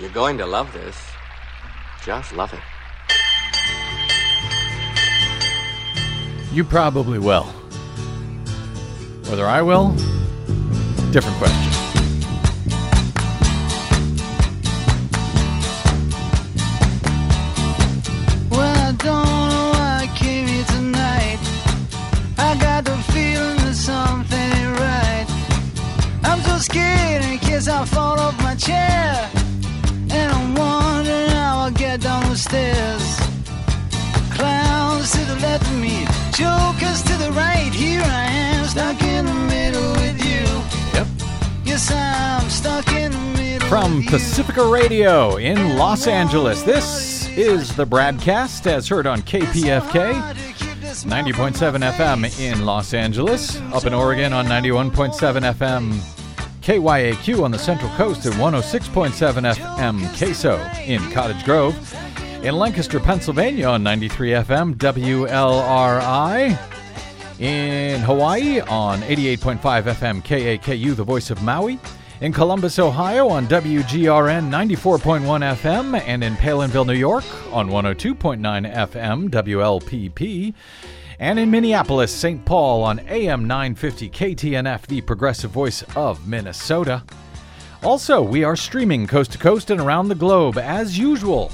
You're going to love this. Just love it. You probably will. Whether I will, different question. Pacifica Radio in Los Angeles, this is the BradCast as heard on KPFK. 90.7 FM in Los Angeles, up in Oregon on 91.7 FM, KYAQ on the Central Coast and 106.7 FM Queso in Cottage Grove, in Lancaster, Pennsylvania on 93 FM WLRI, in Hawaii on 88.5 FM KAKU, the voice of Maui. In Columbus, Ohio on WGRN 94.1 FM. And in Palenville, New York on 102.9 FM WLPP. And in Minneapolis, St. Paul on AM 950 KTNF, the progressive voice of Minnesota. Also, we are streaming coast to coast and around the globe as usual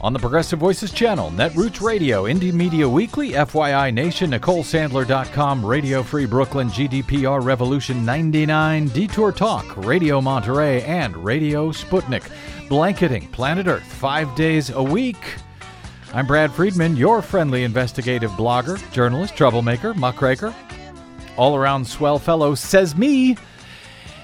on the Progressive Voices channel, Netroots Radio, Indie Media Weekly, FYI Nation, NicoleSandler.com, Radio Free Brooklyn, GDPR Revolution 99, Detour Talk, Radio Monterey, and Radio Sputnik. Blanketing Planet Earth five days a week. I'm Brad Friedman, your friendly investigative blogger, journalist, troublemaker, muckraker, all around swell fellow, says me.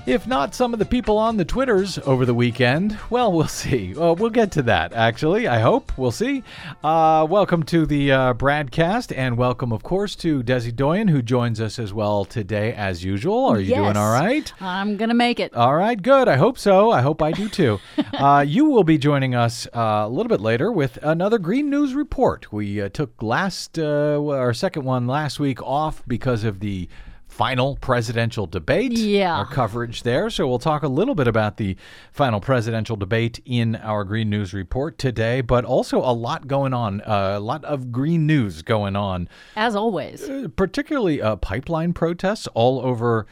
If not some of the people on the Twitters over the weekend, well, we'll see. Uh, we'll get to that, actually. I hope. We'll see. Uh, welcome to the uh, BradCast, and welcome, of course, to Desi Doyen, who joins us as well today, as usual. Are you doing all right? I'm gonna make it. All right, good. I hope so. I hope I do too. uh, you will be joining us uh, a little bit later with another Green News report. We uh, took last uh, our second one last week off because of the final presidential debate. Yeah. our coverage there. So we'll talk a little bit about the final presidential debate in our Green News report today, but also a lot going on, uh, a lot of green news going on As always. uh, particularly uh, pipeline protests all over,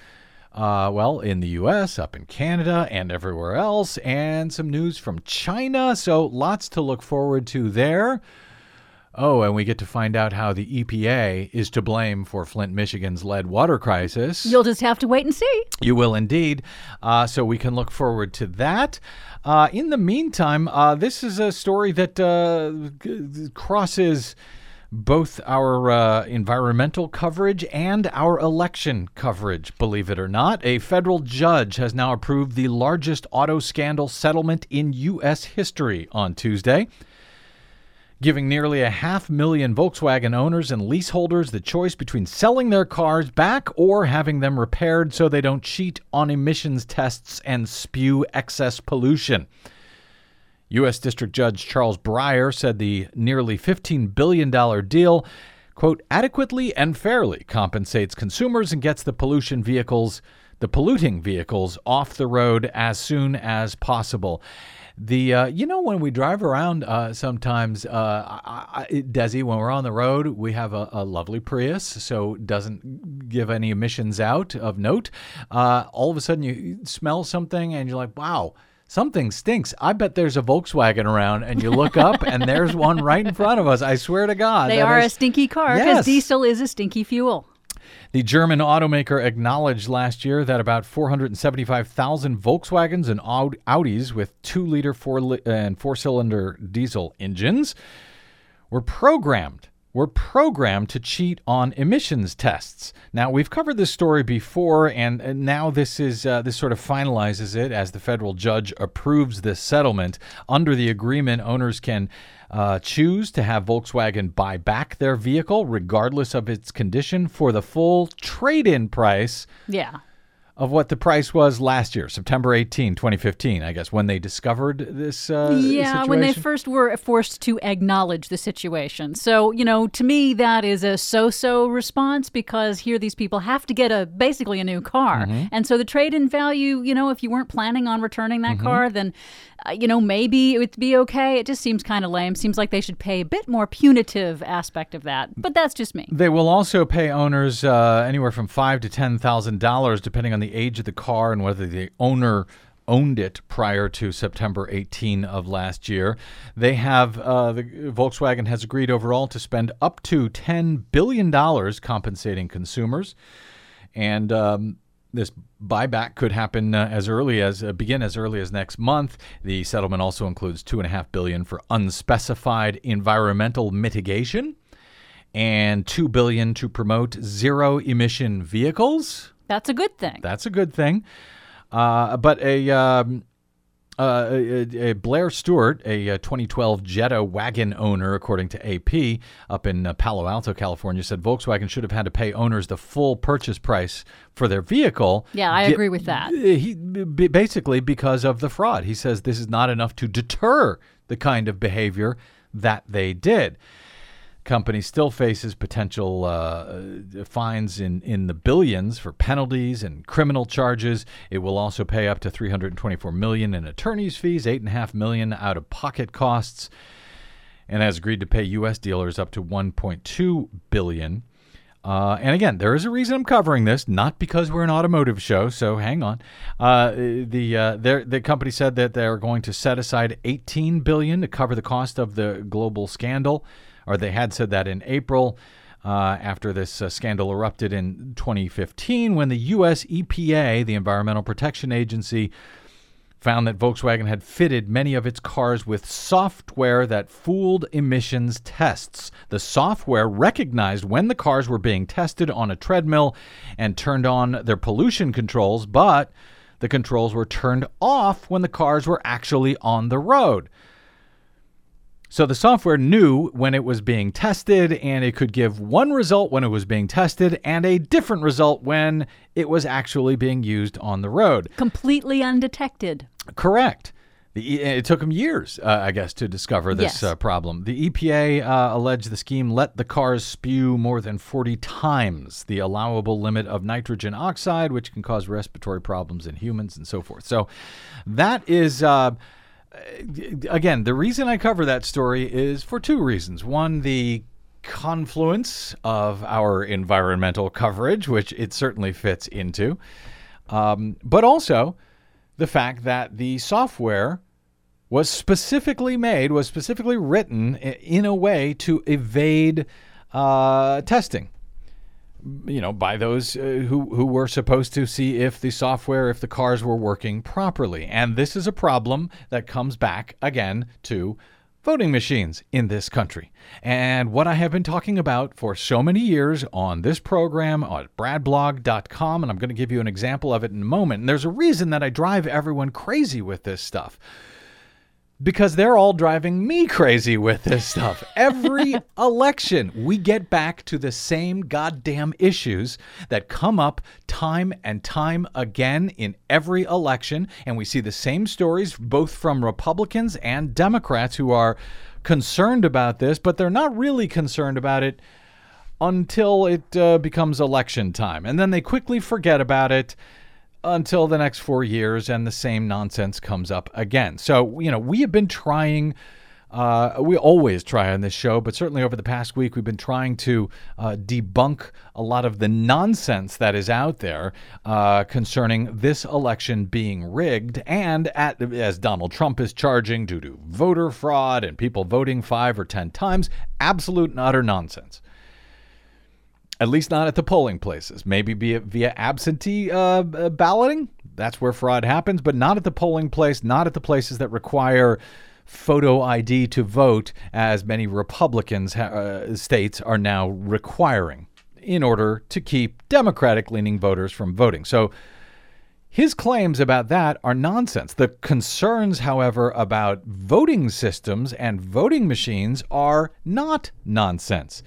uh, well, in the U.S., up in Canada, and everywhere else, and some news from China. So lots to look forward to there. Oh, and we get to find out how the EPA is to blame for Flint, Michigan's lead water crisis. You'll just have to wait and see. You will indeed. Uh, so we can look forward to that. Uh, in the meantime, uh, this is a story that uh, g- crosses both our uh, environmental coverage and our election coverage, believe it or not. A federal judge has now approved the largest auto scandal settlement in U.S. history on Tuesday giving nearly a half million Volkswagen owners and leaseholders the choice between selling their cars back or having them repaired so they don't cheat on emissions tests and spew excess pollution. U.S. District Judge Charles Breyer said the nearly $15 billion deal, quote, adequately and fairly compensates consumers and gets the pollution vehicles, the polluting vehicles off the road as soon as possible. The uh, you know when we drive around uh, sometimes, uh, I, I, Desi, when we're on the road, we have a, a lovely Prius, so doesn't give any emissions out of note. Uh, all of a sudden, you smell something and you're like, "Wow, something stinks." I bet there's a Volkswagen around, and you look up and there's one right in front of us. I swear to God, they are is- a stinky car because Yes. diesel is a stinky fuel. The German automaker acknowledged last year that about 475,000 Volkswagens and Aud- Audis with 2-liter four li- and 4-cylinder diesel engines were programmed were programmed to cheat on emissions tests. Now we've covered this story before, and uh, now this is uh, this sort of finalizes it as the federal judge approves this settlement. Under the agreement, owners can uh, choose to have Volkswagen buy back their vehicle, regardless of its condition, for the full trade-in price Yeah. Of what the price was last year, September 18, 2015, I guess, when they discovered this uh, Yeah, when they first were forced to acknowledge the situation. So, you know, to me, that is a so so response because here these people have to get a basically a new car. Mm-hmm. And so the trade in value, you know, if you weren't planning on returning that Mm-hmm. car, then, uh, you know, maybe it would be okay. It just seems kind of lame. Seems like they should pay a bit more punitive aspect of that. But that's just me. They will also pay owners uh, anywhere from five to ten thousand dollars, depending on the age of the car and whether the owner owned it prior to September 18 of last year. They have uh, the Volkswagen has agreed overall to spend up to ten billion dollars compensating consumers, and um, this buyback could happen uh, as early as uh, begin as early as next month. The settlement also includes two and a half billion for unspecified environmental mitigation and 2 billion to promote zero emission vehicles. That's a good thing. That's a good thing. Uh, but a, um, uh, a, a Blair Stewart, a, uh 2012 Jetta wagon owner, according to AP, up in uh, Palo Alto, California, said Volkswagen should have had to pay owners the full purchase price for their vehicle. Yeah, I agree with that. He basically because of the fraud. He says this is not enough to deter the kind of behavior that they did company still faces potential uh, fines in, in the billions for penalties and criminal charges. It will also pay up to 324 million in attorneys' fees, eight and a half million out of pocket costs, and has agreed to pay U.S. dealers up to 1.2 billion. Uh, and again, there is a reason I'm covering this, not because we're an automotive show. So hang on. Uh, the uh, the company said that they're going to set aside 18 billion to cover the cost of the global scandal, or they had said that in April. Uh, after this uh, scandal erupted in 2015, when the U.S. EPA, the Environmental Protection Agency, found that Volkswagen had fitted many of its cars with software that fooled emissions tests. The software recognized when the cars were being tested on a treadmill and turned on their pollution controls, but the controls were turned off when the cars were actually on the road. So the software knew when it was being tested, and it could give one result when it was being tested and a different result when it was actually being used on the road. Completely undetected. Correct. The, it took them years, uh, I guess, to discover this Yes. uh, problem. The EPA uh, alleged the scheme let the cars spew more than 40 times the allowable limit of nitrogen oxide, which can cause respiratory problems in humans and so forth. So that is. Again, the reason I cover that story is for two reasons. One, the confluence of our environmental coverage, which it certainly fits into, um, but also the fact that the software was specifically made, was specifically written in a way to evade uh, testing you know, by those uh, who who were supposed to see if the software, if the cars were working properly. And this is a problem that comes back again to voting machines in this country. And what I have been talking about for so many years on this program on bradblog.com and I'm going to give you an example of it in a moment. And there's a reason that I drive everyone crazy with this stuff because they're all driving me crazy with this stuff. Every election, we get back to the same goddamn issues that come up time and time again in every election. And we see the same stories both from Republicans and Democrats who are concerned about this, but they're not really concerned about it until it uh, becomes election time. And then they quickly forget about it until the next four years and the same nonsense comes up again. So, you know, we have been trying. Uh, we always try on this show, but certainly over the past week, we've been trying to uh, debunk a lot of the nonsense that is out there uh, concerning this election being rigged, and at, as Donald Trump is charging due to voter fraud and people voting five or ten times, absolute and utter nonsense at least not at the polling places. Maybe via, via absentee uh, balloting. That's where fraud happens, but not at the polling place, not at the places that require photo ID to vote, as many Republicans uh, states are now requiring in order to keep Democratic leaning voters from voting. So his claims about that are nonsense. The concerns, however, about voting systems and voting machines are not nonsense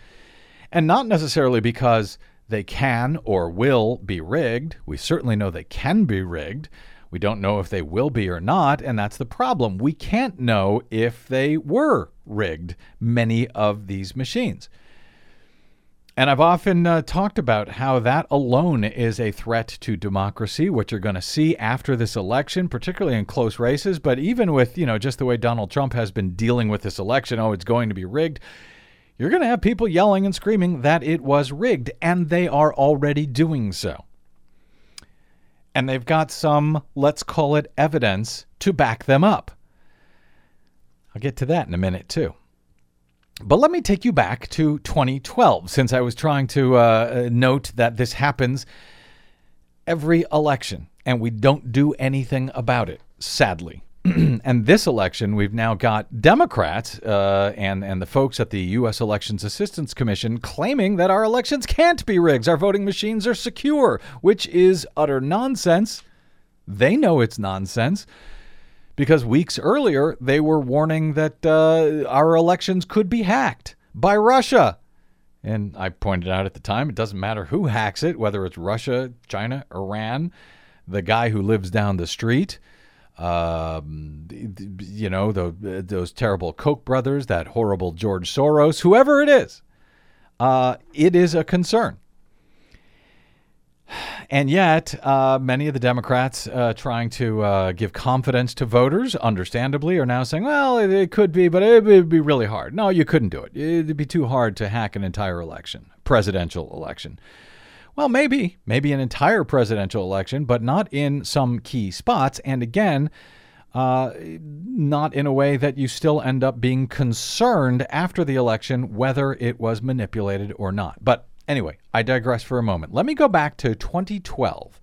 and not necessarily because they can or will be rigged. We certainly know they can be rigged. We don't know if they will be or not, and that's the problem. We can't know if they were rigged, many of these machines. And I've often uh, talked about how that alone is a threat to democracy, what you're going to see after this election, particularly in close races, but even with, you know, just the way Donald Trump has been dealing with this election, oh, it's going to be rigged. You're going to have people yelling and screaming that it was rigged, and they are already doing so. And they've got some, let's call it evidence, to back them up. I'll get to that in a minute, too. But let me take you back to 2012, since I was trying to uh, note that this happens every election, and we don't do anything about it, sadly. and this election, we've now got Democrats uh, and and the folks at the U.S. Elections Assistance Commission claiming that our elections can't be rigged. Our voting machines are secure, which is utter nonsense. They know it's nonsense because weeks earlier they were warning that uh, our elections could be hacked by Russia. And I pointed out at the time it doesn't matter who hacks it, whether it's Russia, China, Iran, the guy who lives down the street, um, you know, the, those terrible Koch brothers, that horrible George Soros, whoever it is. Uh, it is a concern. And yet, uh, many of the Democrats uh, trying to uh, give confidence to voters, understandably, are now saying, well, it, it could be, but it would be really hard. No, you couldn't do it. It'd be too hard to hack an entire election, presidential election. Well, maybe, maybe an entire presidential election, but not in some key spots. And again, uh, not in a way that you still end up being concerned after the election whether it was manipulated or not. But Anyway, I digress for a moment. Let me go back to 2012.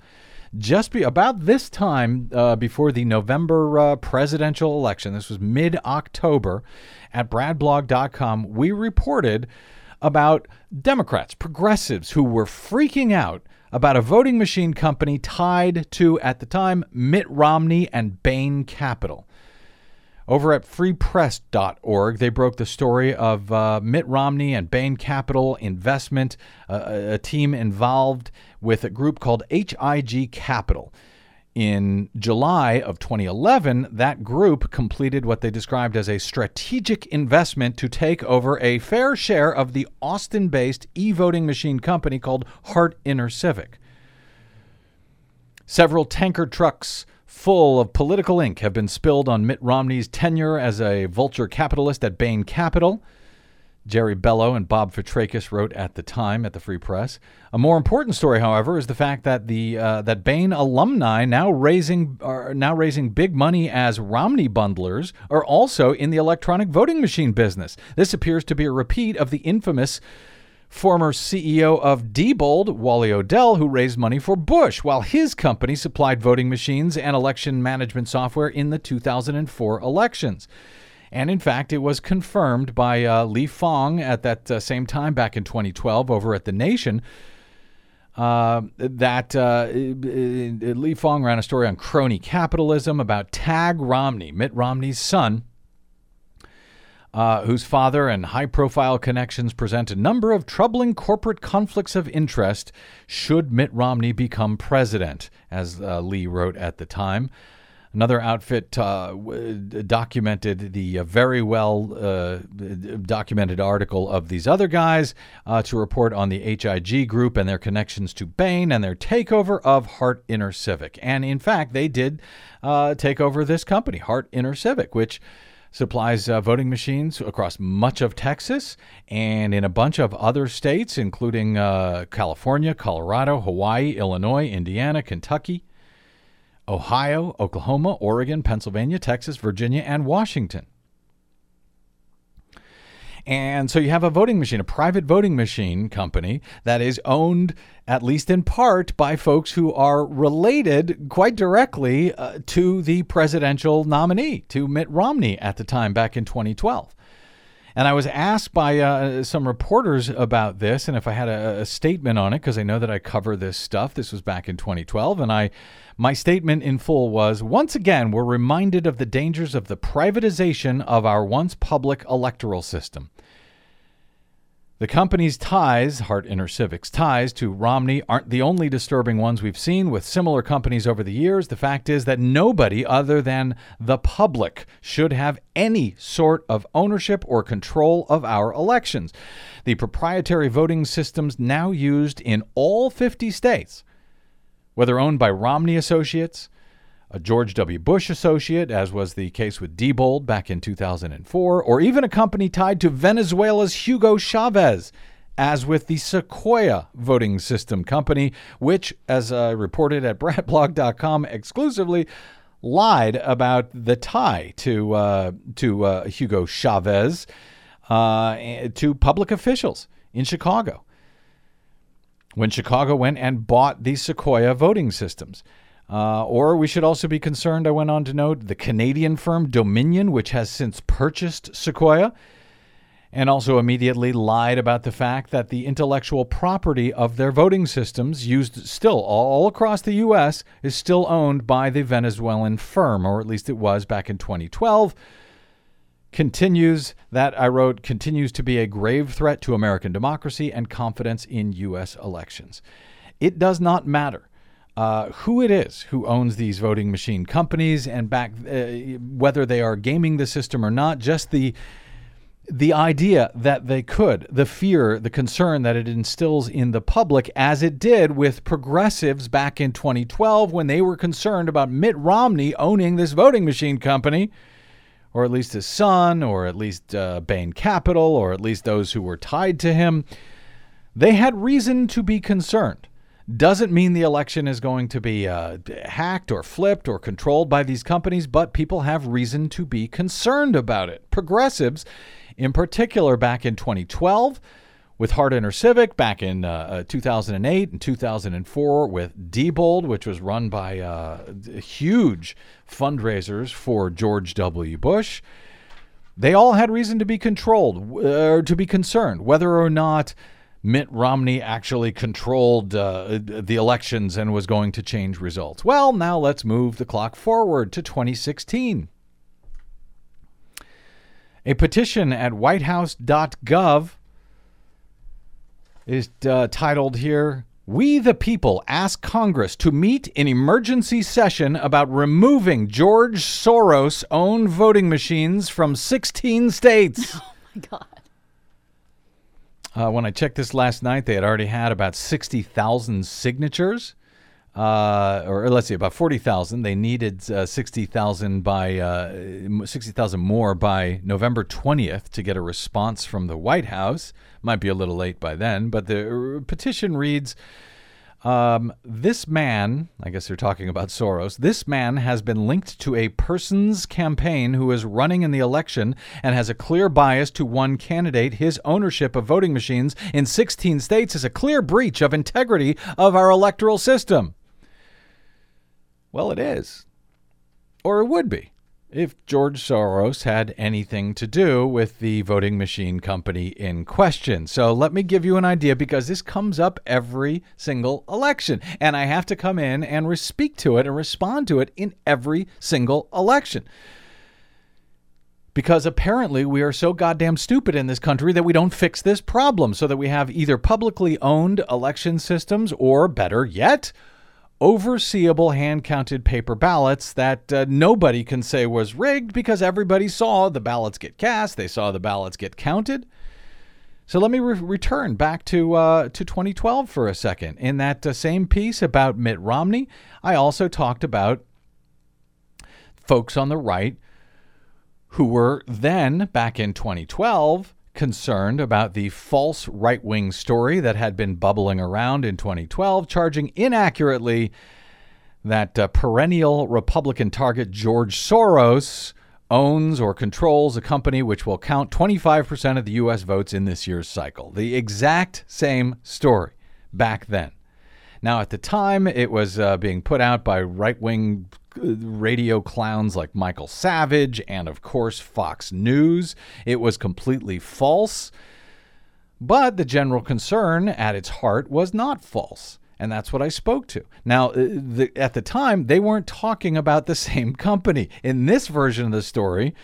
Just be about this time uh, before the November uh, presidential election, this was mid October, at bradblog.com, we reported about Democrats, progressives who were freaking out about a voting machine company tied to, at the time, Mitt Romney and Bain Capital. Over at freepress.org, they broke the story of uh, Mitt Romney and Bain Capital Investment, uh, a team involved with a group called HIG Capital. In July of 2011, that group completed what they described as a strategic investment to take over a fair share of the Austin based e voting machine company called Hart Intercivic. Several tanker trucks full of political ink have been spilled on Mitt Romney's tenure as a vulture capitalist at Bain Capital. Gerry Bello and Bob Fitrakis wrote at the time at the Free Press. A more important story, however, is the fact that the uh, that Bain alumni now raising are now raising big money as Romney bundlers are also in the electronic voting machine business. This appears to be a repeat of the infamous former CEO of Diebold, Wally O'Dell, who raised money for Bush, while his company supplied voting machines and election management software in the 2004 elections. And in fact, it was confirmed by uh, Lee Fang at that uh, same time back in 2012 over at The Nation. Uh, that uh, Lee Fang ran a story on crony capitalism about Tagg Romney, Mitt Romney's son, uh, whose father and high profile connections present a number of troubling corporate conflicts of interest should Mitt Romney become president, as uh, Lee wrote at the time. Another outfit uh, documented the uh, very well uh, documented article of these other guys uh, to report on the HIG group and their connections to Bain and their takeover of Hart Intercivic. And in fact, they did take over this company, Hart Intercivic, which supplies uh, voting machines across much of Texas and in a bunch of other states, including uh, California, Colorado, Hawaii, Illinois, Indiana, Kentucky, Ohio, Oklahoma, Oregon, Pennsylvania, Texas, Virginia, and Washington. And so you have a voting machine, a private voting machine company that is owned, at least in part, by folks who are related quite directly uh, to the presidential nominee, to Mitt Romney at the time back in 2012. And I was asked by uh, some reporters about this and if I had a, a statement on it because I know that I cover this stuff. This was back in 2012, and I my statement in full was once again we're reminded of the dangers of the privatization of our once public electoral system. The company's ties, Heart Hart InterCivic's ties to Romney, aren't the only disturbing ones we've seen with similar companies over the years. The fact is that nobody other than the public should have any sort of ownership or control of our elections. The proprietary voting systems now used in all 50 states, whether owned by Romney Associates, a George W. Bush associate, as was the case with Diebold back in 2004, or even a company tied to Venezuela's Hugo Chavez, as with the Sequoia voting system company, which, as I reported at bradblog.com exclusively, lied about the tie to uh, to uh, Hugo Chavez uh, to public officials in Chicago. When Chicago went and bought these Sequoia voting systems. Uh, or we should also be concerned, I went on to note, the Canadian firm Dominion, which has since purchased Sequoia, and also immediately lied about the fact that the intellectual property of their voting systems, used still all across the U.S., is still owned by the Venezuelan firm, or at least it was back in 2012. Continues, that I wrote, continues to be a grave threat to American democracy and confidence in U.S. elections. It does not matter uh, who it is who owns these voting machine companies and back uh, whether they are gaming the system or not just the the idea that they could the fear the concern that it instills in the public as it did with progressives back in 2012 when they were concerned about Mitt Romney owning this voting machine company or at least his son or at least uh, Bain Capital or at least those who were tied to him. They had reason to be concerned doesn't mean the election is going to be uh, hacked or flipped or controlled by these companies, but people have reason to be concerned about it. Progressives, in particular, back in 2012, with Hart InterCivic, back in uh, uh 2008 and 2004 with Diebold, which was run by uh, huge fundraisers for George W. Bush. They all had reason to be controlled or uh, to be concerned whether or not Mitt Romney actually controlled uh, the elections and was going to change results. Well, now let's move the clock forward to 2016. A petition at whitehouse.gov is uh, titled here We the People ask Congress to meet in emergency session about removing George Soros owned voting machines from 16 states. Oh my God. Uh, when I checked this last night, they had already had about 60,000 signatures. Uh, or let's see, about 40,000. They needed uh, 60,000 by uh, 60,000 more by November 20th to get a response from the White House. Might be a little late by then, but the uh, petition reads um, this man, I guess they're talking about Soros, this man has been linked to a person's campaign who is running in the election and has a clear bias to one candidate. His ownership of voting machines in 16 states is a clear breach of integrity of our electoral system. Well, it is. Or it would be if George Soros had anything to do with the voting machine company in question. So let me give you an idea because this comes up every single election, and I have to come in and speak to it and respond to it in every single election. Because apparently we are so goddamn stupid in this country that we don't fix this problem so that we have either publicly owned election systems or, better yet, overseeable hand counted paper ballots that uh, nobody can say was rigged because everybody saw the ballots get cast, they saw the ballots get counted. So let me re- return back to uh, to 2012 for a second. In that uh, same piece about Mitt Romney, I also talked about folks on the right who were then back in 2012 concerned about the false right wing story that had been bubbling around in 2012, charging inaccurately that uh, perennial Republican target George Soros owns or controls a company which will count 25% of the U.S. votes in this year's cycle. The exact same story back then. Now, at the time, it was uh, being put out by right wing radio clowns like Michael Savage and, of course, Fox News. It was completely false. But the general concern at its heart was not false. And that's what I spoke to. Now, uh, the, at the time, they weren't talking about the same company. In this version of the story,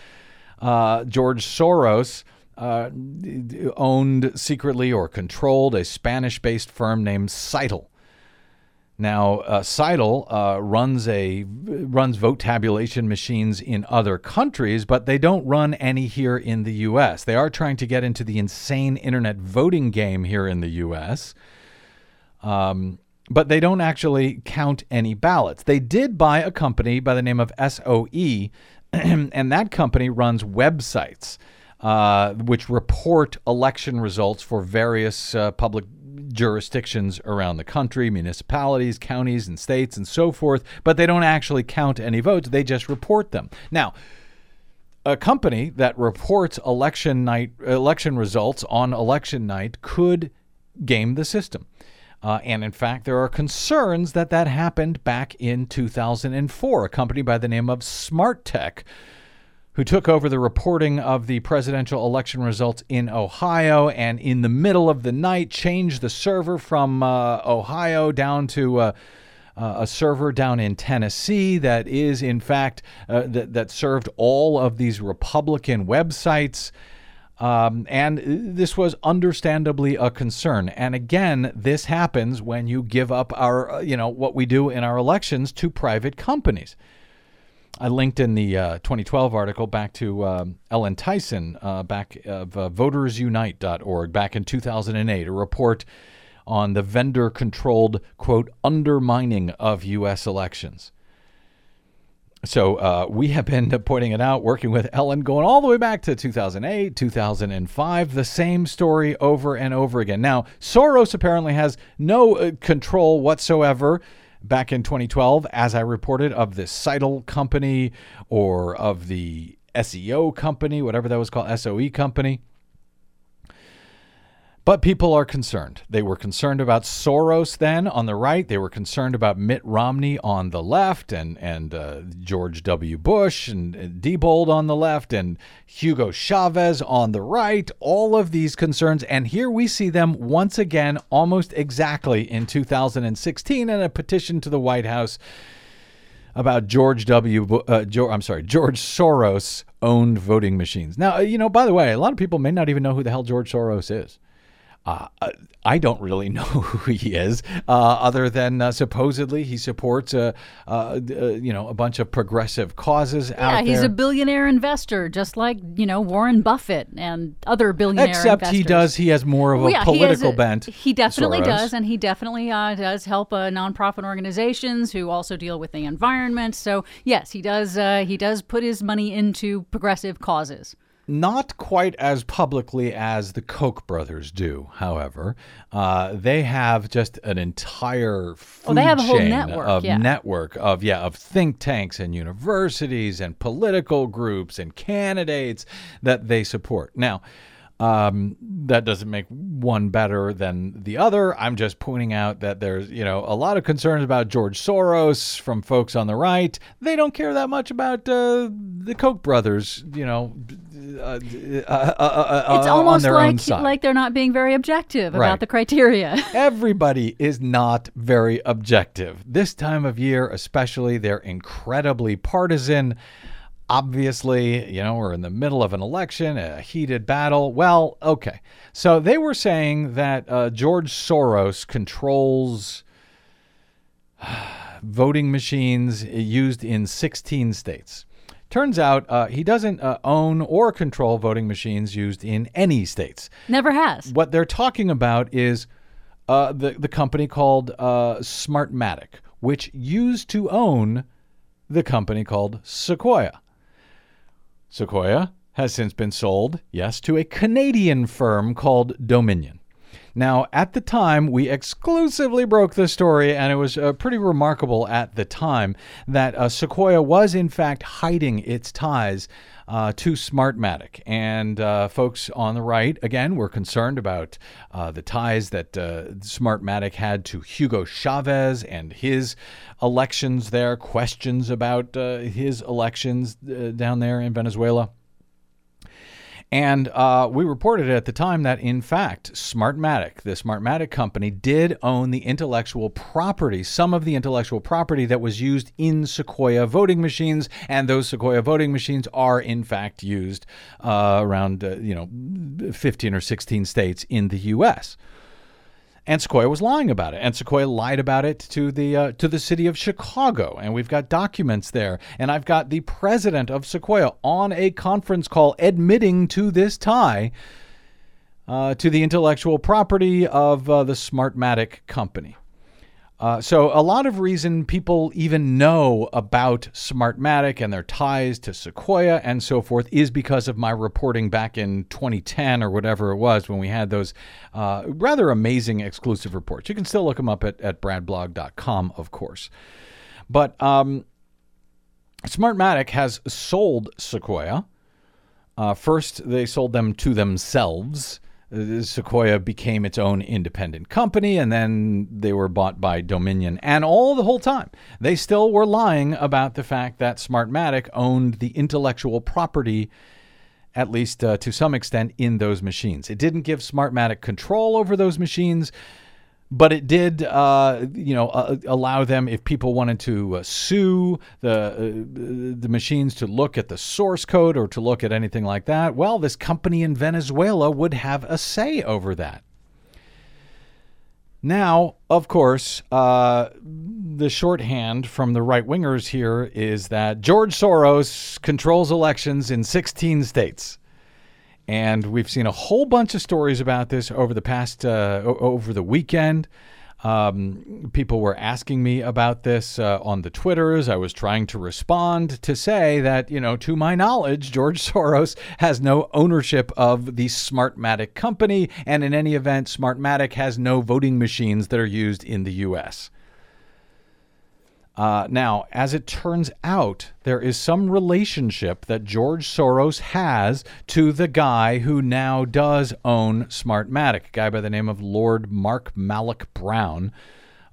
uh, George Soros uh, owned secretly or controlled a Spanish based firm named Scytl. Now, uh, Scytl uh, runs a runs vote tabulation machines in other countries, but they don't run any here in the U.S. They are trying to get into the insane internet voting game here in the U.S. Um, but they don't actually count any ballots. They did buy a company by the name of SOE, and that company runs websites uh, which report election results for various uh, public jurisdictions around the country, municipalities, counties, and states, and so forth. But they don't actually count any votes, they just report them. Now, a company that reports election night election results on election night could game the system. Uh, and in fact, there are concerns that that happened back in 2004. A company by the name of SmarTech, who took over the reporting of the presidential election results in Ohio, and in the middle of the night changed the server from uh, Ohio down to. Uh, uh, a server down in Tennessee that is, in fact, uh, that, that served all of these Republican websites. Um, and this was understandably a concern. And again, this happens when you give up our, uh, you know, what we do in our elections to private companies. I linked in the uh, 2012 article back to um, Ellen Theisen, uh, back of uh, votersunite.org, back in 2008, a report on the vendor controlled, quote, undermining of U.S. elections. So uh, we have been pointing it out, working with Ellen, going all the way back to 2008, 2005, the same story over and over again. Now, Soros apparently has no uh, control whatsoever back in 2012, as I reported, of the Scytl company or of the SEO company, whatever that was called, SOE company. But people are concerned. They were concerned about Soros then on the right. They were concerned about Mitt Romney on the left and, and uh, George W. Bush and, and Diebold on the left and Hugo Chavez on the right. All of these concerns. And here we see them once again, almost exactly in 2016 in a petition to the White House about George W. Uh, George, I'm sorry, George Soros owned voting machines. Now, you know, by the way, a lot of people may not even know who the hell George Soros is. Uh, I don't really know who he is, uh, other than uh, supposedly he supports a, uh, you know, a bunch of progressive causes Yeah, he's there. a billionaire investor, just like you know Warren Buffett and other billionaire Except investors. he does, he has more of a Well, yeah, he political a- bent. He definitely Soros. does, and he definitely uh, does help uh, nonprofit organizations who also deal with the environment. So yes, he does. Uh, he does put his money into progressive causes. Not quite as publicly as the Koch brothers do, however. Uh, they have just an entire food Oh, they have a whole chain network, of yeah. network of yeah of think tanks and universities and political groups and candidates that they support. Now, um, that doesn't make one better than the other. I'm just pointing out that there's, you know, a lot of concerns about George Soros from folks on the right. They don't care that much about uh, the Koch brothers, you know, uh, uh, uh, uh, It's uh, almost like like they're not being very objective Right. about the criteria. Everybody is not very objective. This time of year, especially, they're incredibly partisan. Obviously, you know, we're in the middle of an election, a heated battle. Well, okay. So they were saying that uh, George Soros controls voting machines used in 16 states. Turns out uh, he doesn't uh, own or control voting machines used in any states. Never has. What they're talking about is uh, the the company called uh, Smartmatic, which used to own the company called Sequoia. Sequoia has since been sold, yes, to a Canadian firm called Dominion. Now, at the time, we exclusively broke the story, and it was uh, pretty remarkable at the time that uh, Sequoia was, in fact, hiding its ties uh, to Smartmatic. And uh, folks on the right, again, were concerned about uh, the ties that uh, Smartmatic had to Hugo Chavez and his elections there, questions about uh, his elections uh, down there in Venezuela. And uh, we reported at the time that, in fact, Smartmatic, the Smartmatic company, did own the intellectual property, some of the intellectual property that was used in Sequoia voting machines. And those Sequoia voting machines are, in fact, used uh, around, uh, you know, 15 or 16 states in the U.S. And Sequoia was lying about it, and Sequoia lied about it to the uh, to the city of Chicago, and we've got documents there. And I've got the president of Sequoia on a conference call admitting to this tie uh, to the intellectual property of uh, the Smartmatic company. Uh, so a lot of reason people even know about Smartmatic and their ties to Sequoia and so forth is because of my reporting back in 2010 or whatever it was when we had those uh, rather amazing exclusive reports. You can still look them up at, at bradblog.com, of course. But um, Smartmatic has sold Sequoia. Uh, first, they sold them to themselves Sequoia became its own independent company, and then they were bought by Dominion. And all the whole time, they still were lying about the fact that Smartmatic owned the intellectual property, at least uh, to some extent, in those machines. It didn't give Smartmatic control over those machines but it did, uh, you know, uh, allow them if people wanted to uh, sue the uh, the machines to look at the source code or to look at anything like that. Well, this company in Venezuela would have a say over that. Now, of course, uh, the shorthand from the right wingers here is that George Soros controls elections in 16 states. And we've seen a whole bunch of stories about this over the past, uh, over the weekend. Um, people were asking me about this uh, on the Twitters. I was trying to respond to say that, you know, to my knowledge, George Soros has no ownership of the Smartmatic company. And in any event, Smartmatic has no voting machines that are used in the U.S. Uh, now, as it turns out, there is some relationship that George Soros has to the guy who now does own Smartmatic, a guy by the name of Lord Mark Malloch Brown.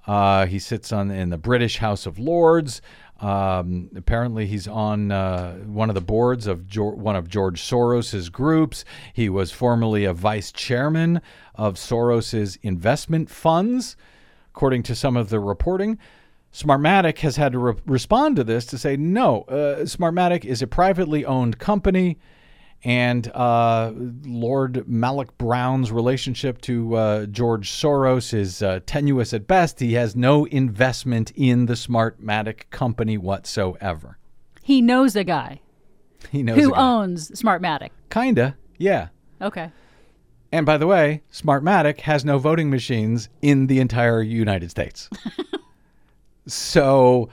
Uh, he sits on in the British House of Lords. Um, apparently, he's on uh, one of the boards of one of George Soros's groups. He was formerly a vice chairman of Soros's investment funds, according to some of the reporting. Smartmatic has had to re- respond to this to say no. Uh, Smartmatic is a privately owned company, and uh, Lord Malloch Brown's relationship to uh, George Soros is uh, tenuous at best. He has no investment in the Smartmatic company whatsoever. He knows a guy. He knows who guy. owns Smartmatic. Kinda, yeah. Okay. And by the way, Smartmatic has no voting machines in the entire United States. So,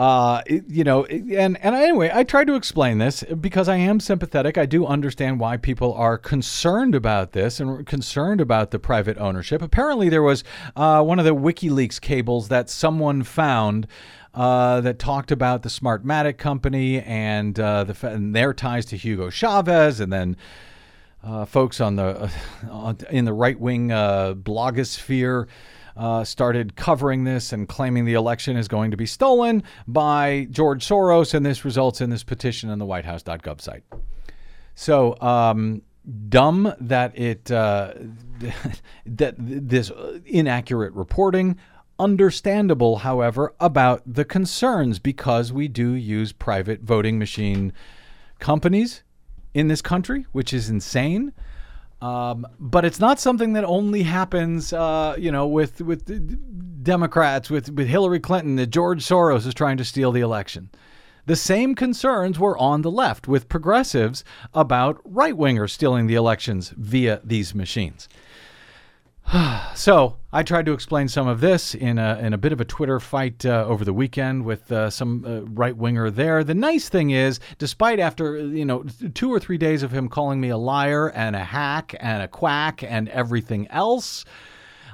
uh, you know, and and anyway, I tried to explain this because I am sympathetic. I do understand why people are concerned about this and concerned about the private ownership. Apparently, there was uh, one of the WikiLeaks cables that someone found. Uh, that talked about the Smartmatic company and, uh, the, and their ties to Hugo Chavez, and then uh, folks on the uh, in the right wing blogosphere uh, started covering this and claiming the election is going to be stolen by George Soros, and this results in this petition on the WhiteHouse.gov site. So um, dumb that it uh, that this inaccurate reporting. Understandable, however, about the concerns because we do use private voting machine companies in this country, which is insane. Um, but it's not something that only happens, uh, you know, with with Democrats, with with Hillary Clinton. That George Soros is trying to steal the election. The same concerns were on the left with progressives about right wingers stealing the elections via these machines. so I tried to explain some of this in a, in a bit of a Twitter fight uh, over the weekend with uh, some uh, right winger there. The nice thing is, despite after you know two or three days of him calling me a liar and a hack and a quack and everything else,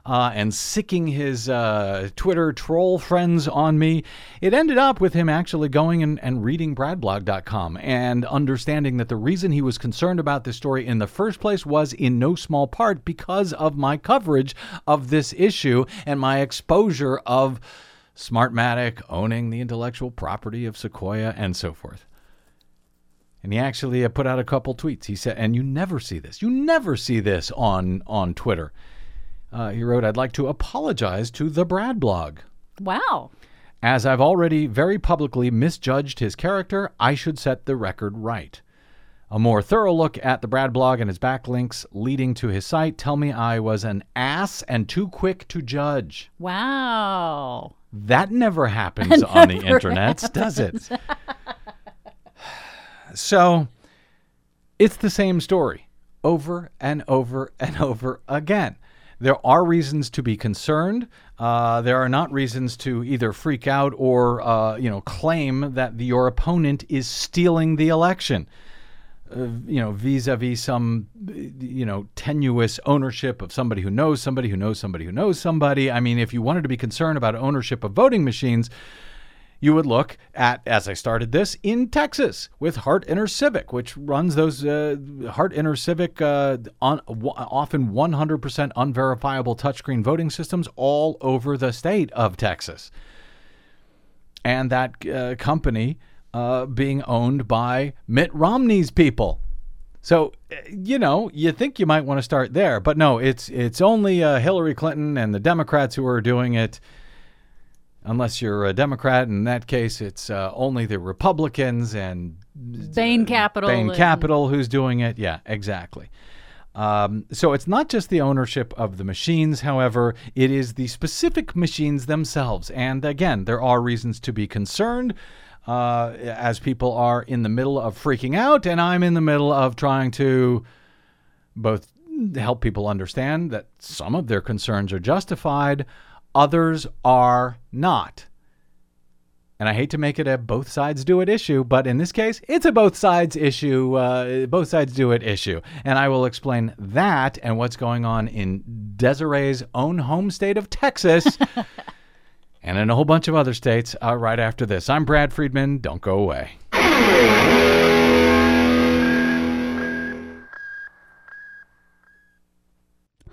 uh, and sicking his uh, Twitter troll friends on me. It ended up with him actually going and, and reading bradblog.com and understanding that the reason he was concerned about this story in the first place was in no small part because of my coverage of this issue and my exposure of Smartmatic owning the intellectual property of Sequoia and so forth. And he actually uh, put out a couple tweets. He said, and you never see this. You never see this on on Twitter. Uh, he wrote, "I'd like to apologize to the Brad blog." Wow. As I've already very publicly misjudged his character, I should set the record right. A more thorough look at the Brad blog and his backlinks leading to his site tell me I was an ass and too quick to judge. Wow. That never happens on the internet, does it? so it's the same story over and over and over again. There are reasons to be concerned. Uh, there are not reasons to either freak out or, uh, you know, claim that your opponent is stealing the election. Uh, you know, vis-a-vis some, you know, tenuous ownership of somebody who knows somebody who knows somebody who knows somebody. I mean, if you wanted to be concerned about ownership of voting machines, you would look at, as I started this, in Texas with Hart InterCivic, which runs those uh, Hart Inter Civic, uh, on, w- often 100% unverifiable touchscreen voting systems all over the state of Texas. And that uh, company uh, being owned by Mitt Romney's people. So, uh, you know, you think you might want to start there, but no, it's it's only uh, Hillary Clinton and the Democrats who are doing it unless you're a Democrat. In that case, it's uh, only the Republicans and Bain Capital. Bain and- Capital who's doing it. Yeah, exactly. Um, so it's not just the ownership of the machines, however, it is the specific machines themselves. And again, there are reasons to be concerned. Uh, as people are in the middle of freaking out, and I'm in the middle of trying to both help people understand that some of their concerns are justified, others are not. And I hate to make it a both sides do it issue, but in this case, it's a both sides issue, uh, both sides do it issue. And I will explain that and what's going on in Desiree's own home state of Texas and in a whole bunch of other states uh, right after this. I'm Brad Friedman. Don't go away.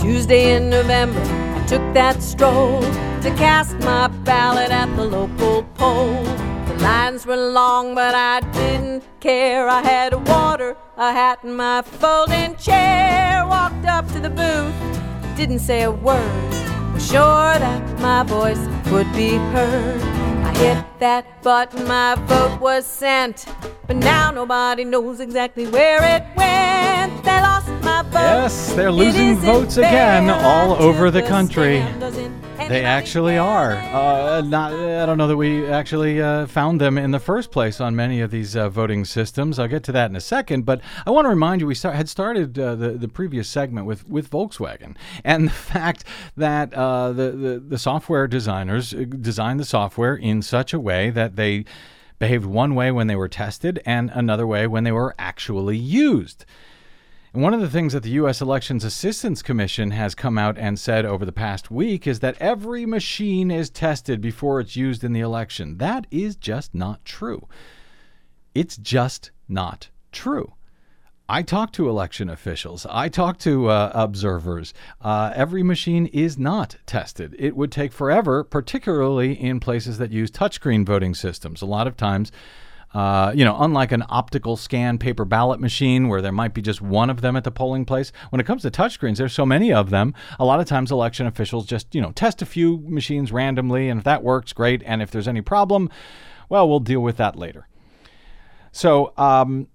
Tuesday in November, I took that stroll to cast my ballot at the local poll. The lines were long, but I didn't care. I had water, a hat, and my folding chair. Walked up to the booth, didn't say a word. Was sure that my voice would be heard. I hit that button, my vote was sent. But now nobody knows exactly where it went. They lost. Yes, they're losing votes again all over the country. They actually are. Uh, not, I don't know that we actually uh, found them in the first place on many of these uh, voting systems. I'll get to that in a second, but I want to remind you we start, had started uh, the the previous segment with with Volkswagen and the fact that uh, the, the the software designers uh, designed the software in such a way that they behaved one way when they were tested and another way when they were actually used. And one of the things that the U.S. Elections Assistance Commission has come out and said over the past week is that every machine is tested before it's used in the election. That is just not true. It's just not true. I talk to election officials. I talk to uh, observers. Uh, every machine is not tested. It would take forever, particularly in places that use touchscreen voting systems. A lot of times, uh, you know, unlike an optical scan paper ballot machine where there might be just one of them at the polling place, when it comes to touchscreens, there's so many of them. A lot of times, election officials just, you know, test a few machines randomly, and if that works, great. And if there's any problem, well, we'll deal with that later. So, um,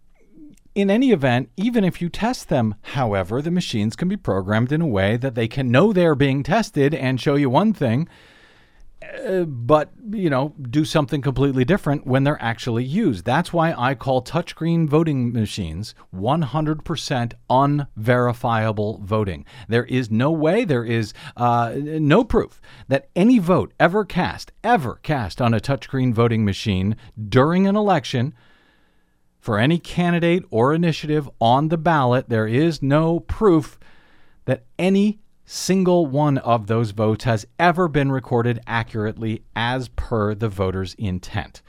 in any event, even if you test them, however, the machines can be programmed in a way that they can know they're being tested and show you one thing uh, but you know do something completely different when they're actually used. That's why i call touchscreen voting machines 100% unverifiable voting. There is no way there is uh, no proof that any vote ever cast ever cast on a touchscreen voting machine during an election for any candidate or initiative on the ballot there is no proof that any single one of those votes has ever been recorded accurately as per the voter's intent.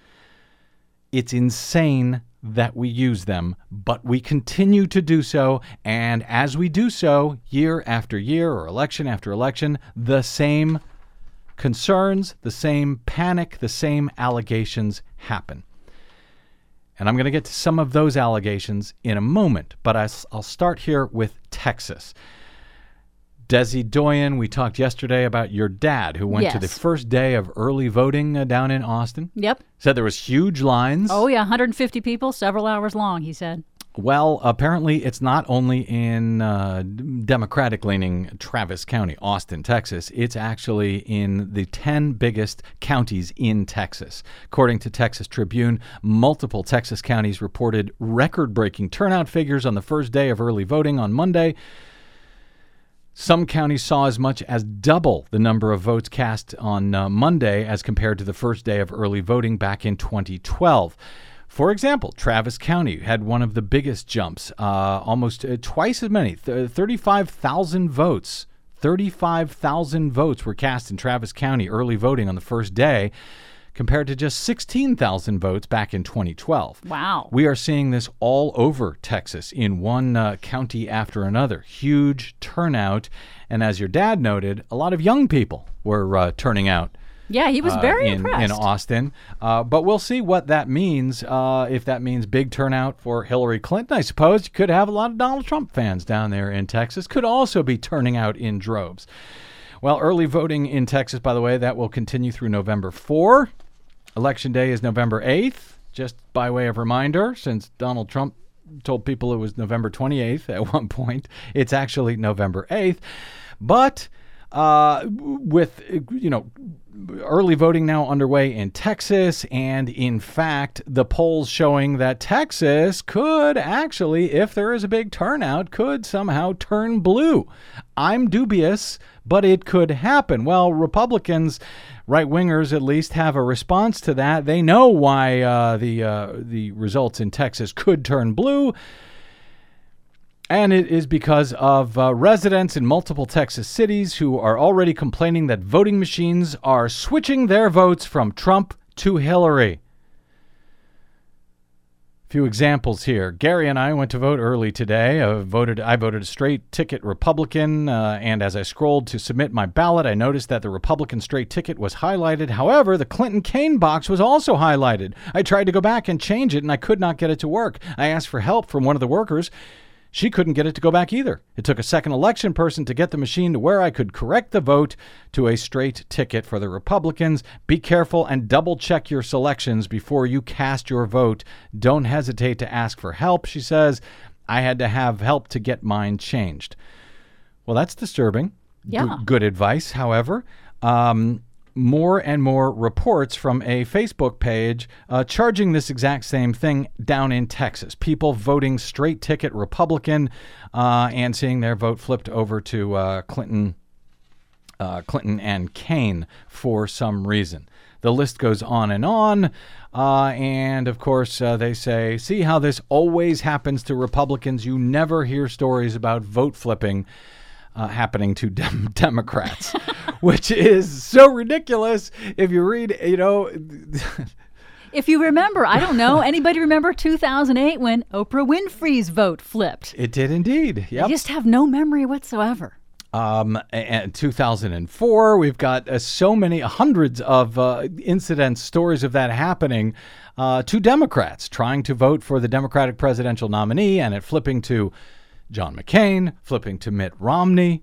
It's insane that we use them, but we continue to do so. And as we do so, year after year or election after election, the same concerns, the same panic, the same allegations happen. And I'm going to get to some of those allegations in a moment, but I'll start here with Texas. Desi Doyen, we talked yesterday about your dad who went to the first day of early voting uh, down in Austin. Yep. Said there was huge lines. Oh, yeah. 150 people, several hours long, he said. Well, apparently it's not only in uh, Democratic leaning Travis County, Austin, Texas. It's actually in the 10 biggest counties in Texas. According to Texas Tribune, multiple Texas counties reported record breaking turnout figures on the first day of early voting on Monday. Some counties saw as much as double the number of votes cast on uh, Monday as compared to the first day of early voting back in 2012. For example, Travis County had one of the biggest jumps, uh, almost uh, twice as many, th- 35,000 votes. 35,000 votes were cast in Travis County early voting on the first day, compared to just 16,000 votes back in 2012. Wow. We are seeing this all over Texas in one uh, county after another. Huge turnout. And as your dad noted, a lot of young people were uh, turning out. Yeah, he was uh, very in, impressed. in Austin. Uh, but we'll see what that means. Uh, if that means big turnout for Hillary Clinton, I suppose you could have a lot of Donald Trump fans down there in Texas. Could also be turning out in droves. Well, early voting in Texas, by the way, that will continue through November 4. Election day is November 8th, just by way of reminder, since Donald Trump told people it was November 28th at one point. It's actually November 8th. But uh, with, you know, early voting now underway in Texas, and in fact, the polls showing that Texas could actually, if there is a big turnout, could somehow turn blue. I'm dubious, but it could happen. Well, Republicans, right wingers at least, have a response to that. They know why uh, the uh, the results in Texas could turn blue. And it is because of uh, residents in multiple Texas cities who are already complaining that voting machines are switching their votes from Trump to Hillary. Few examples here. Gary and I went to vote early today. I voted. I voted a straight ticket Republican, uh, and as I scrolled to submit my ballot, I noticed that the Republican straight ticket was highlighted. However, the Clinton Kaine box was also highlighted. I tried to go back and change it, and I could not get it to work. I asked for help from one of the workers. She couldn't get it to go back either. It took a second election person to get the machine to where I could correct the vote to a straight ticket for the Republicans. Be careful and double check your selections before you cast your vote. Don't hesitate to ask for help, she says. I had to have help to get mine changed. Well, that's disturbing. Yeah. G- good advice, however. Um, more and more reports from a Facebook page uh, charging this exact same thing down in Texas. People voting straight ticket Republican uh, and seeing their vote flipped over to uh, Clinton, uh, Clinton and Kaine for some reason. The list goes on and on. Uh, and of course, uh, they say, see how this always happens to Republicans. You never hear stories about vote flipping uh, happening to dem- Democrats, which is so ridiculous. If you read, you know, If you remember, I don't know, anybody remember 2008 when Oprah Winfrey's vote flipped? it did indeed. Yep. I just have no memory whatsoever. Um, and 2004, we've got uh, so many hundreds of uh, incidents, stories of that happening uh, to Democrats trying to vote for the Democratic presidential nominee and it flipping to John McCain, flipping to Mitt Romney.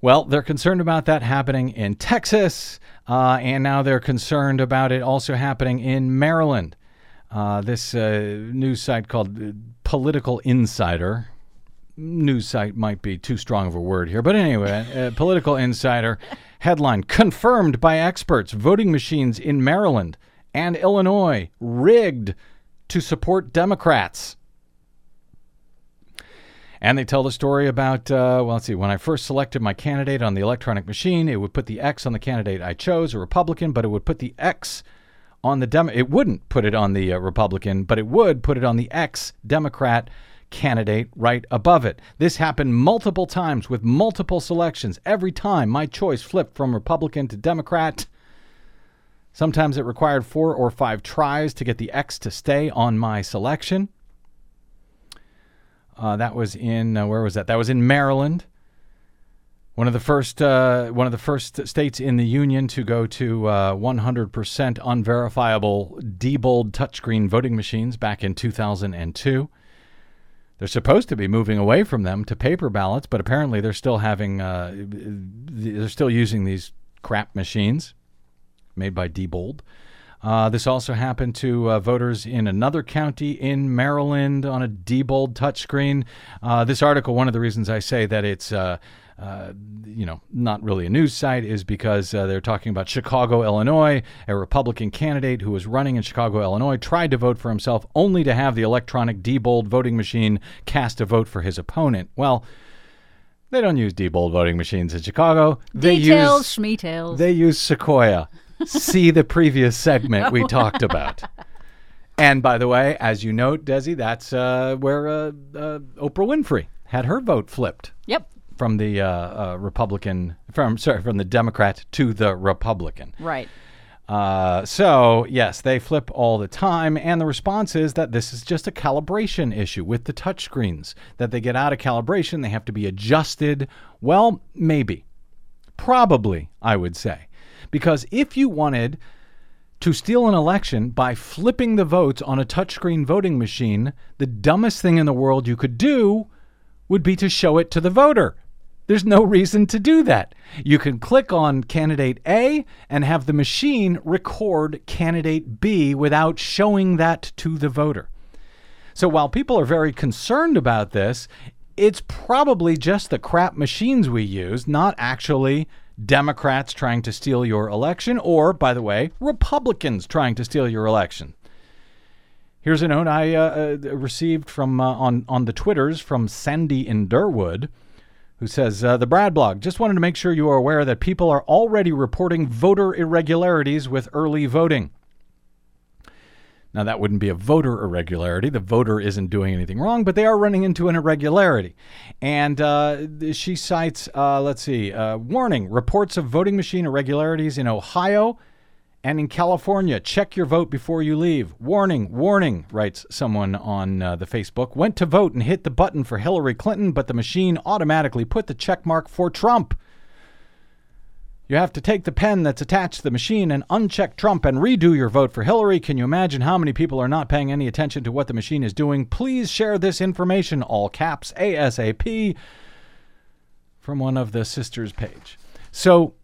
Well, they're concerned about that happening in Texas, uh, and now they're concerned about it also happening in Maryland. Uh, this uh, news site called uh, Political Insider news site might be too strong of a word here, but anyway, uh, Political Insider headline confirmed by experts voting machines in Maryland and Illinois rigged to support Democrats. And they tell the story about, uh, well, let's see, when I first selected my candidate on the electronic machine, it would put the X on the candidate I chose, a Republican, but it would put the X on the Dem. It wouldn't put it on the uh, Republican, but it would put it on the ex Democrat candidate right above it. This happened multiple times with multiple selections. Every time my choice flipped from Republican to Democrat. Sometimes it required four or five tries to get the X to stay on my selection. Uh, that was in uh, where was that? That was in Maryland. One of the first, uh, one of the first states in the union to go to uh, 100% unverifiable Diebold touchscreen voting machines back in 2002. They're supposed to be moving away from them to paper ballots, but apparently they're still having, uh, they're still using these crap machines made by Diebold. Uh, this also happened to uh, voters in another county in Maryland on a Diebold touchscreen. Uh, this article, one of the reasons I say that it's uh, uh, you know, not really a news site, is because uh, they're talking about Chicago, Illinois. A Republican candidate who was running in Chicago, Illinois, tried to vote for himself only to have the electronic Diebold voting machine cast a vote for his opponent. Well, they don't use Diebold voting machines in Chicago. They Details, use schmetails. they use Sequoia. See the previous segment we talked about. And by the way, as you note, Desi, that's uh, where uh, uh, Oprah Winfrey had her vote flipped yep. from the uh, uh, Republican, from sorry, from the Democrat to the Republican. Right. Uh, so yes, they flip all the time, and the response is that this is just a calibration issue with the touchscreens. That they get out of calibration, they have to be adjusted. Well, maybe, probably, I would say, because if you wanted to steal an election by flipping the votes on a touchscreen voting machine, the dumbest thing in the world you could do would be to show it to the voter. There's no reason to do that. You can click on candidate A and have the machine record candidate B without showing that to the voter. So while people are very concerned about this, it's probably just the crap machines we use, not actually Democrats trying to steal your election, or, by the way, Republicans trying to steal your election. Here's a note I uh, uh, received from uh, on on the Twitters from Sandy in Durwood, who says uh, the Brad blog just wanted to make sure you are aware that people are already reporting voter irregularities with early voting. Now that wouldn't be a voter irregularity. The voter isn't doing anything wrong, but they are running into an irregularity. And uh, she cites, uh, let's see, uh, warning: reports of voting machine irregularities in Ohio and in California, check your vote before you leave. Warning, warning, writes someone on uh, the Facebook. Went to vote and hit the button for Hillary Clinton, but the machine automatically put the check mark for Trump. You have to take the pen that's attached to the machine and uncheck Trump and redo your vote for Hillary. Can you imagine how many people are not paying any attention to what the machine is doing? Please share this information, all caps, ASAP, from one of the sisters' page. So,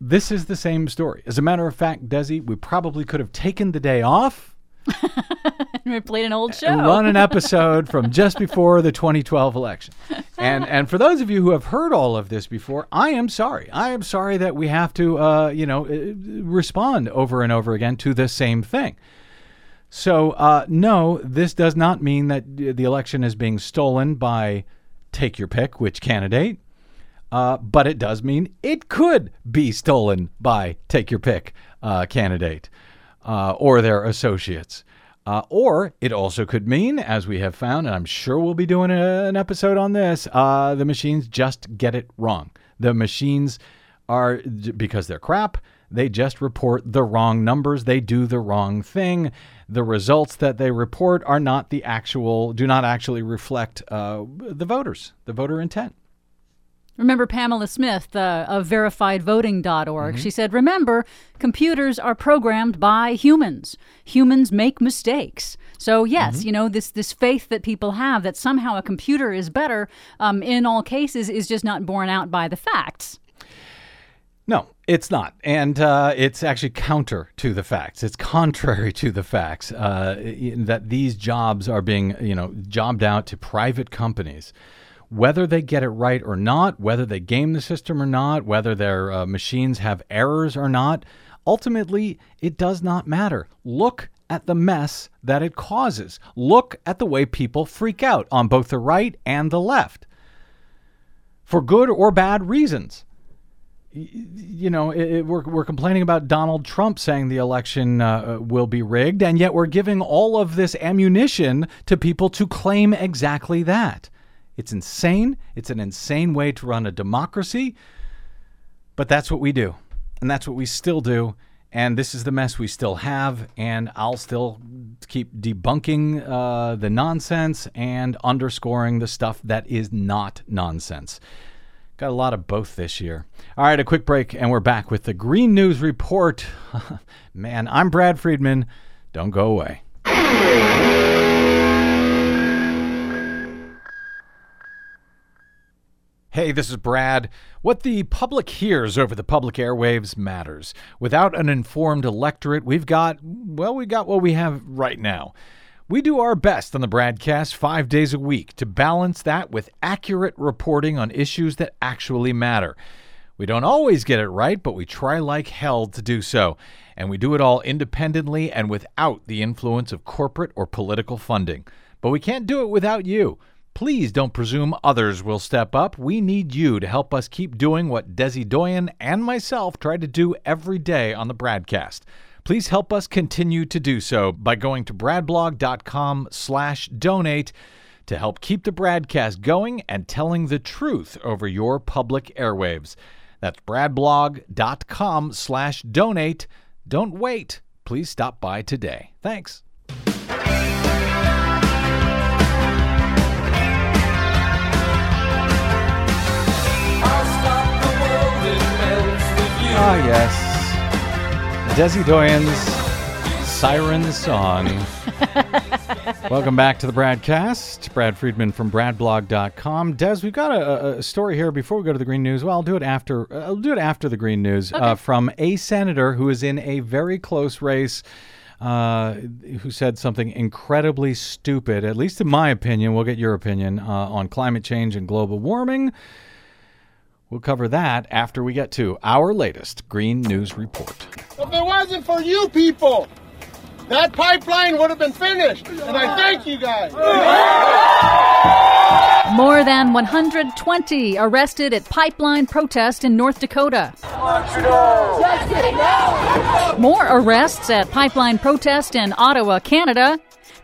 this is the same story. As a matter of fact, Desi, we probably could have taken the day off we played an old show. run an episode from just before the 2012 election. And and for those of you who have heard all of this before, I am sorry. I am sorry that we have to, uh, you know, uh, respond over and over again to the same thing. So uh, no, this does not mean that the election is being stolen by take your pick which candidate. Uh, but it does mean it could be stolen by take your pick uh, candidate uh, or their associates. Uh, or it also could mean, as we have found, and I'm sure we'll be doing a, an episode on this, uh, the machines just get it wrong. The machines are, because they're crap, they just report the wrong numbers. They do the wrong thing. The results that they report are not the actual, do not actually reflect uh, the voters, the voter intent. Remember Pamela Smith uh, of verifiedvoting.org. She said, Remember, computers are programmed by humans. Humans make mistakes. So, yes, you know, this, this faith that people have that somehow a computer is better um, in all cases is just not borne out by the facts. No, it's not. And uh, it's actually counter to the facts. It's contrary to the facts uh, that these jobs are being, you know, jobbed out to private companies. Whether they get it right or not, whether they game the system or not, whether their uh, machines have errors or not, ultimately, it does not matter. Look at the mess that it causes. Look at the way people freak out on both the right and the left for good or bad reasons you know, it, we're, we're complaining about Donald Trump saying the election uh, will be rigged, and yet we're giving all of this ammunition to people to claim exactly that. It's insane. It's an insane way to run a democracy, but that's what we do, and that's what we still do. And this is the mess we still have, and I'll still keep debunking uh, the nonsense and underscoring the stuff that is not nonsense. Got a lot of both this year. All right, a quick break, and we're back with the Green News Report. Man, I'm Brad Friedman. Don't go away. Hey, this is Brad. What the public hears over the public airwaves matters. Without an informed electorate, we've got, well, we got what we have right now. We do our best on the BradCast five days a week to balance that with accurate reporting on issues that actually matter. We don't always get it right, but we try like hell to do so. And we do it all independently and without the influence of corporate or political funding. But we can't do it without you. Please don't presume others will step up. We need you to help us keep doing what Desi Doyen and myself try to do every day on the BradCast. Please help us continue to do so by going to bradblog.com slash donate to help keep the BradCast going and telling the truth over your public airwaves. That's bradblog.com slash donate. Don't wait. Please stop by today. Thanks. Ah, yes. Desi Doyen's Siren Song. Welcome back to the BradCast. Brad Friedman from BradBlog.com. Des, we've got a, a, story here before we go to the Green News. Well, I'll do it after. I'll do it after the Green News uh, okay. uh, from a senator who is in a very close race. Uh, who said something incredibly stupid, at least in my opinion. We'll get your opinion uh, on climate change and global warming. We'll cover that after we get to our latest Green News Report. If it wasn't for you people, that pipeline would have been finished. And I thank you guys. More than 120 arrested at pipeline protest in North Dakota. More arrests at pipeline protest in Ottawa, Canada.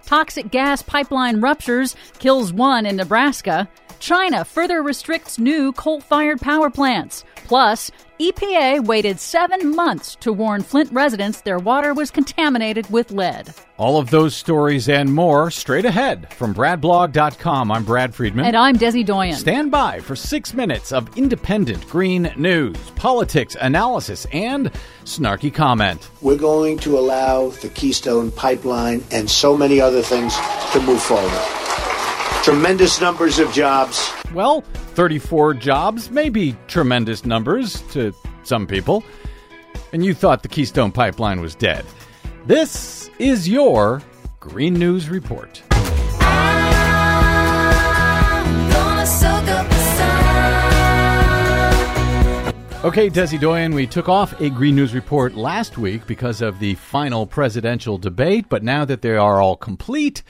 Toxic gas pipeline ruptures kills one in Nebraska. China further restricts new coal fired power plants. Plus, EPA waited seven months to warn Flint residents their water was contaminated with lead. All of those stories and more straight ahead from BradBlog.com. I'm Brad Friedman. And I'm Desi Doyen. Stand by for six minutes of independent green news, politics, analysis, and snarky comment. We're going to allow the Keystone Pipeline and so many other things to move forward tremendous numbers of jobs. Well, 34 jobs may be tremendous numbers to some people. And you thought the Keystone Pipeline was dead. This is your Green News Report. Okay, Desi Doyen, we took off a Green News Report last week because of the final presidential debate, but now that they are all complete,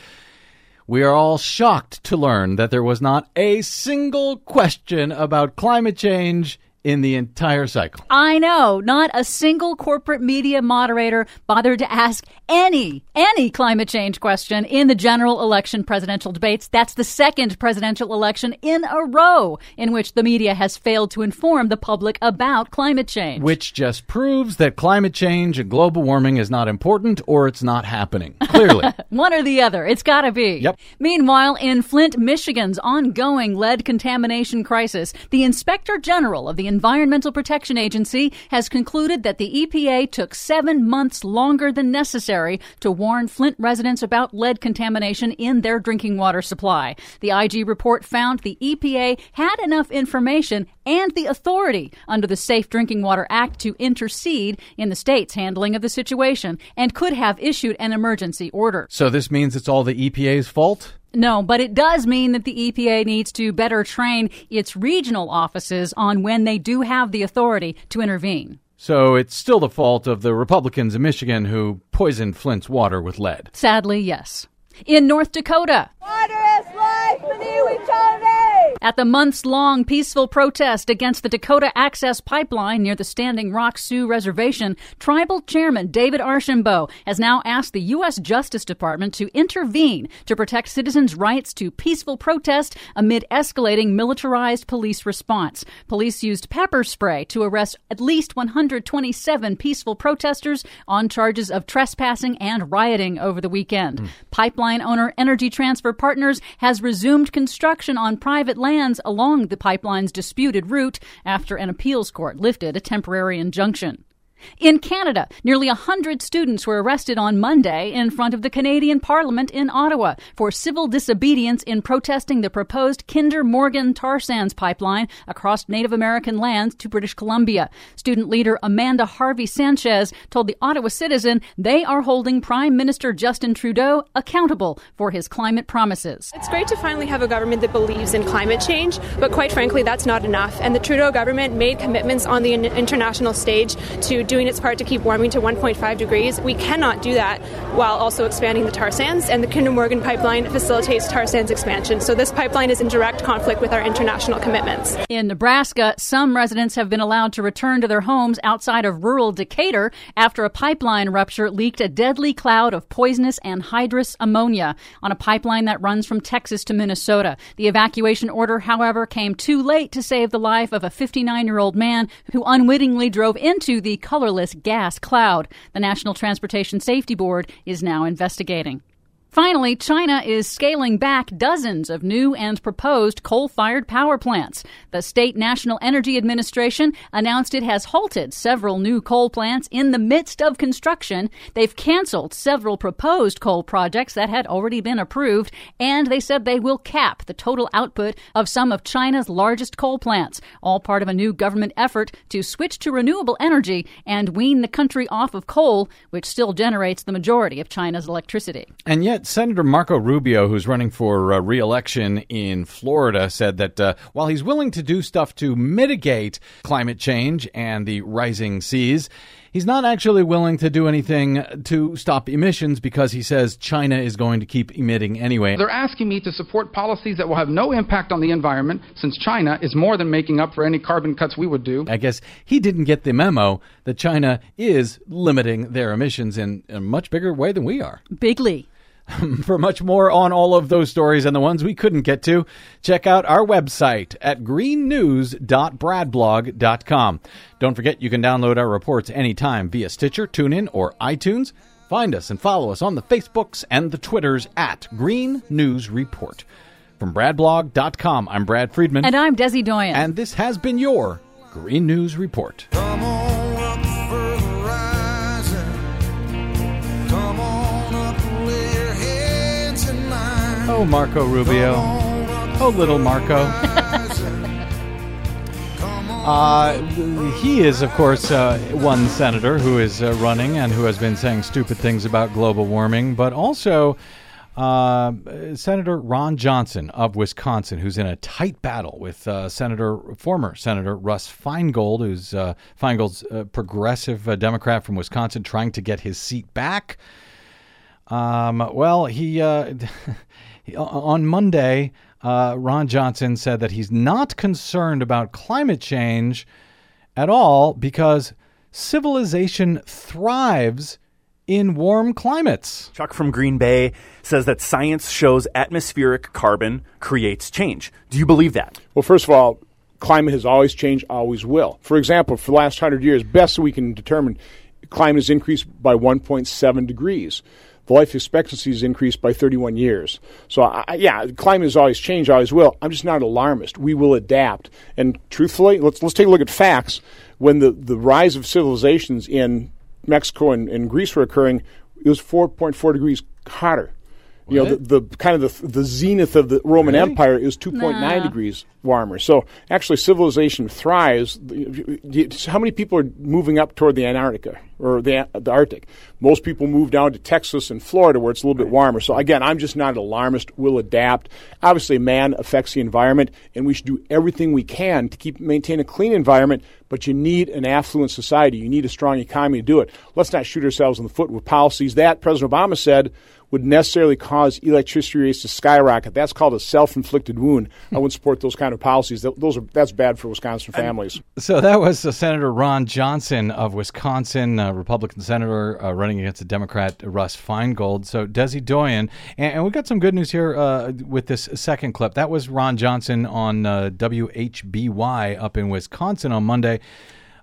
we are all shocked to learn that there was not a single question about climate change in the entire cycle. I know. Not a single corporate media moderator bothered to ask any, any climate change question in the general election presidential debates. That's the second presidential election in a row in which the media has failed to inform the public about climate change. Which just proves that climate change and global warming is not important or it's not happening. Clearly. One or the other. It's gotta be. Yep. Meanwhile, in Flint, Michigan's ongoing lead contamination crisis, the Inspector General of the Environmental Protection Agency has concluded that the EPA took seven months longer than necessary to warn Flint residents about lead contamination in their drinking water supply. The IG report found the EPA had enough information and the authority under the Safe Drinking Water Act to intercede in the state's handling of the situation and could have issued an emergency order. So this means it's all the EPA's fault? No, but it does mean that the EPA needs to better train its regional offices on when they do have the authority to intervene. So it's still the fault of the Republicans in Michigan who poisoned Flint's water with lead. Sadly, yes. In North Dakota, Water is life, At the months long peaceful protest against the Dakota Access Pipeline near the Standing Rock Sioux Reservation, Tribal Chairman David Archambault has now asked the U.S. Justice Department to intervene to protect citizens' rights to peaceful protest amid escalating militarized police response. Police used pepper spray to arrest at least 127 peaceful protesters on charges of trespassing and rioting over the weekend. Hmm. Pipeline owner Energy Transfer Partners has resumed construction on private lands along the pipeline's disputed route after an appeals court lifted a temporary injunction. In Canada, nearly 100 students were arrested on Monday in front of the Canadian Parliament in Ottawa for civil disobedience in protesting the proposed Kinder Morgan tar sands pipeline across Native American lands to British Columbia. Student leader Amanda Harvey Sanchez told the Ottawa Citizen they are holding Prime Minister Justin Trudeau accountable for his climate promises. It's great to finally have a government that believes in climate change, but quite frankly, that's not enough. And the Trudeau government made commitments on the international stage to doing its part to keep warming to 1.5 degrees. We cannot do that while also expanding the tar sands, and the Kinder Morgan pipeline facilitates tar sands expansion. So this pipeline is in direct conflict with our international commitments. In Nebraska, some residents have been allowed to return to their homes outside of rural Decatur after a pipeline rupture leaked a deadly cloud of poisonous anhydrous ammonia on a pipeline that runs from Texas to Minnesota. The evacuation order, however, came too late to save the life of a 59 year old man who unwittingly drove into the colorless gas cloud. The National Transportation Safety Board is now investigating. Finally, China is scaling back dozens of new and proposed coal fired power plants. The State National Energy Administration announced it has halted several new coal plants in the midst of construction. They've canceled several proposed coal projects that had already been approved, and they said they will cap the total output of some of China's largest coal plants, all part of a new government effort to switch to renewable energy and wean the country off of coal, which still generates the majority of China's electricity. And yet, Senator Marco Rubio, who's running for uh, re-election in Florida, said that uh, while he's willing to do stuff to mitigate climate change and the rising seas, he's not actually willing to do anything to stop emissions because he says China is going to keep emitting anyway. They're asking me to support policies that will have no impact on the environment since China is more than making up for any carbon cuts we would do. I guess he didn't get the memo that China is limiting their emissions in a much bigger way than we are. Bigly. For much more on all of those stories and the ones we couldn't get to, check out our website at greennews.bradblog.com. Don't forget you can download our reports anytime via Stitcher, TuneIn, or iTunes. Find us and follow us on the Facebooks and the Twitters at Green News Report. From bradblog.com, I'm Brad Friedman. And I'm Desi Doyen. And this has been your Green News Report. Oh, Marco Rubio. Oh, little Marco. Uh, he is, of course, uh, one senator who is uh, running and who has been saying stupid things about global warming, but also uh, Senator Ron Johnson of Wisconsin, who's in a tight battle with uh, Senator, former Senator Russ Feingold, who's uh, Feingold's uh, progressive uh, Democrat from Wisconsin, trying to get his seat back. Um, well, he, uh, he on Monday, uh, Ron Johnson said that he's not concerned about climate change at all because civilization thrives in warm climates. Chuck from Green Bay says that science shows atmospheric carbon creates change. Do you believe that? Well, first of all, climate has always changed, always will. For example, for the last hundred years, best we can determine, climate has increased by 1.7 degrees. The life expectancy has increased by 31 years. So, I, yeah, climate has always changed, always will. I'm just not an alarmist. We will adapt. And truthfully, let's let's take a look at facts. When the, the rise of civilizations in Mexico and, and Greece were occurring, it was 4.4 degrees hotter. You know, the, the kind of the, the zenith of the Roman Really? Empire is 2.9 Nah. degrees warmer. So actually, civilization thrives. The- the- How many people are moving up toward the Antarctica or the, the Arctic? Most people move down to Texas and Florida where it's a little bit warmer. So again, I'm just not an alarmist. We'll adapt. Obviously, man affects the environment, and we should do everything we can to keep maintain a clean environment. But you need an affluent society. You need a strong economy to do it. Let's not shoot ourselves in the foot with policies that President Obama said would necessarily cause electricity rates to skyrocket. That's called a self-inflicted wound. I wouldn't support those kind of policies. Those are that's bad for Wisconsin families. So that was uh, Senator Ron Johnson of Wisconsin, uh, Republican senator uh, running against the Democrat Russ Feingold. So Desi Doyen, and, and we got some good news here uh, with this second clip. That was Ron Johnson on uh, WHBY up in Wisconsin on Monday.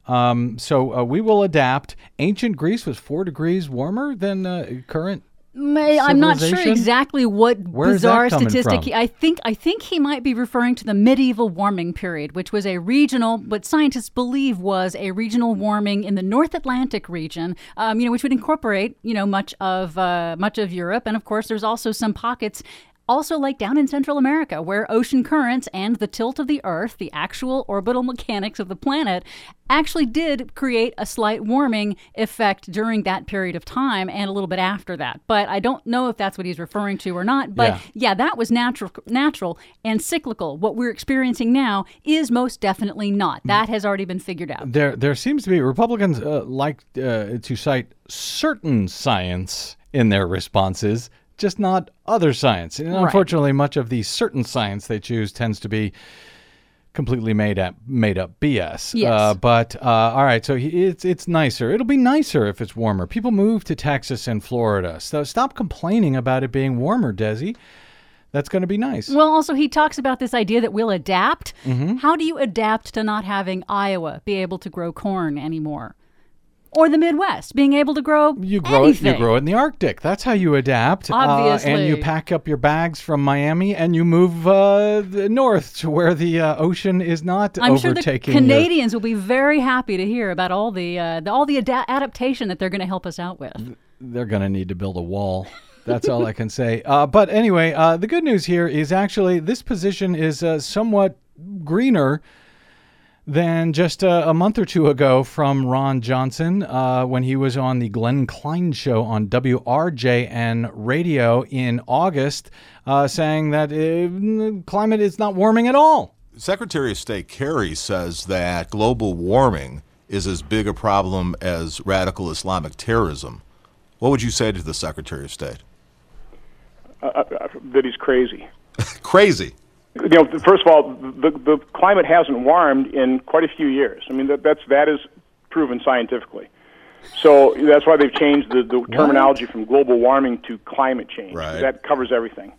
Um, so uh, we will adapt. Ancient Greece was four degrees warmer than uh, current. May, I'm not sure exactly what Where bizarre statistic. He, I think I think he might be referring to the medieval warming period, which was a regional, what scientists believe was a regional warming in the North Atlantic region. Um, you know, which would incorporate you know much of uh, much of Europe, and of course, there's also some pockets. Also, like down in Central America, where ocean currents and the tilt of the Earth, the actual orbital mechanics of the planet, actually did create a slight warming effect during that period of time and a little bit after that. But I don't know if that's what he's referring to or not. But Yeah. yeah, that was natural, natural and cyclical. What we're experiencing now is most definitely not. That has already been figured out. There, there seems to be Republicans uh, like uh, to cite certain science in their responses, just not other science. And Right. unfortunately, much of the certain science they choose tends to be completely made up, made up BS. Yes. Uh, but uh, all right, so it's it's nicer. It'll be nicer if it's warmer. People move to Texas and Florida, so stop complaining about it being warmer, Desi. That's going to be nice. Well, also, he talks about this idea that we'll adapt. Mhm. How do you adapt to not having Iowa be able to grow corn anymore? Or the Midwest being able to grow You grow anything? it. You grow it in the Arctic. That's how you adapt. Uh, and you pack up your bags from Miami and you move uh, north to where the uh, ocean is not I'm sure the overtaking. your- Canadians will be very happy to hear about all the, uh, the all the ada- adaptation that they're going to help us out with. They're going to need to build a wall. That's all I can say. Uh, but anyway, uh, the good news here is actually this position is uh, somewhat greener than just a, a month or two ago from Ron Johnson uh, when he was on the Glenn Klein show on WRJN radio in August, uh, saying that uh, climate is not warming at all. Secretary of State Kerry says that global warming is as big a problem as radical Islamic terrorism. What would you say to the Secretary of State? Uh, uh, that he's crazy. Crazy. You know, first of all, the the climate hasn't warmed in quite a few years. I mean, that that's that is proven scientifically. So that's why they've changed the, the terminology from global warming to climate change. Right. That covers everything.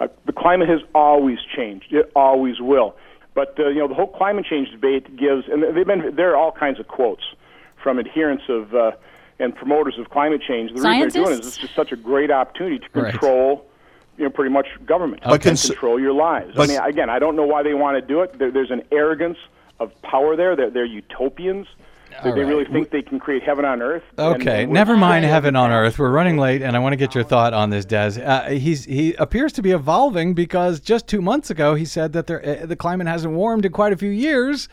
Uh, the climate has always changed. It always will. But uh, you know, the whole climate change debate gives, and they've been there are all kinds of quotes from adherents of uh, and promoters of climate change. The reason they're doing it is it's just such a great opportunity to Right. Control. You know, pretty much government But and cons- control your lives. but- I mean, again, I don't know why they want to do it. There, there's an arrogance of power there. They're, they're utopians. They, All they really think they can create heaven on earth. Okay, and never mind heaven on earth. We're running late, and I want to get your thought on this, Des. Uh, he's he appears to be evolving because just two months ago he said that there, uh, the climate hasn't warmed in quite a few years,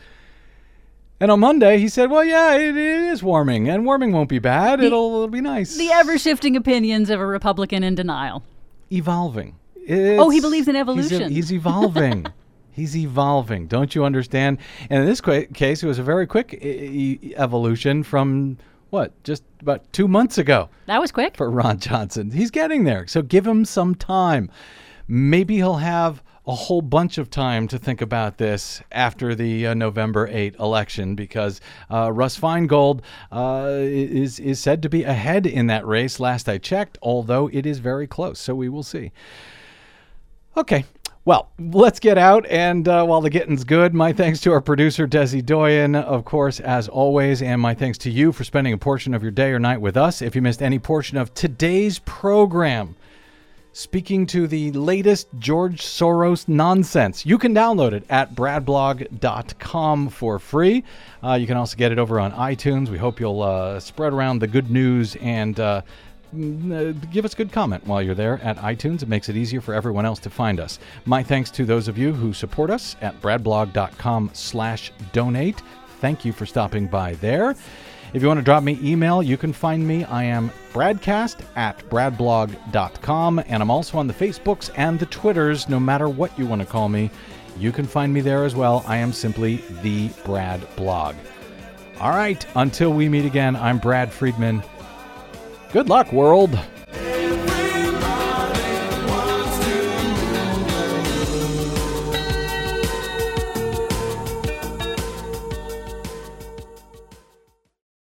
and on Monday he said, "Well, yeah, it, it is warming, and warming won't be bad. it'll, it'll be nice." The ever shifting opinions of a Republican in denial. Evolving. Oh, he believes in evolution. He's, evolving. he's evolving. Don't you understand? And in this qua- case, it was a very quick e- e- evolution from what just about two months ago. That was quick. for Ron Johnson. He's getting there. So give him some time. Maybe he'll have a whole bunch of time to think about this after the uh, November 8 election because uh, Russ Feingold uh, is, is said to be ahead in that race last I checked, although it is very close. So we will see. Okay. Well, let's get out. And uh, while the getting's good, my thanks to our producer, Desi Doyen, of course, as always. And my thanks to you for spending a portion of your day or night with us. If you missed any portion of today's program, speaking to the latest George Soros nonsense. You can download it at bradblog.com for free. Uh, you can also get it over on iTunes. We hope you'll uh, spread around the good news and uh, mm, uh, give us a good comment while you're there at iTunes. It makes it easier for everyone else to find us. My thanks to those of you who support us at bradblog.com slash donate. Thank you for stopping by there. If you want to drop me email, you can find me. I am bradcast at bradblog.com, and I'm also on the Facebooks and the Twitters, no matter what you want to call me. You can find me there as well. I am simply the Brad Blog. All right, until we meet again, I'm Brad Friedman. Good luck, world.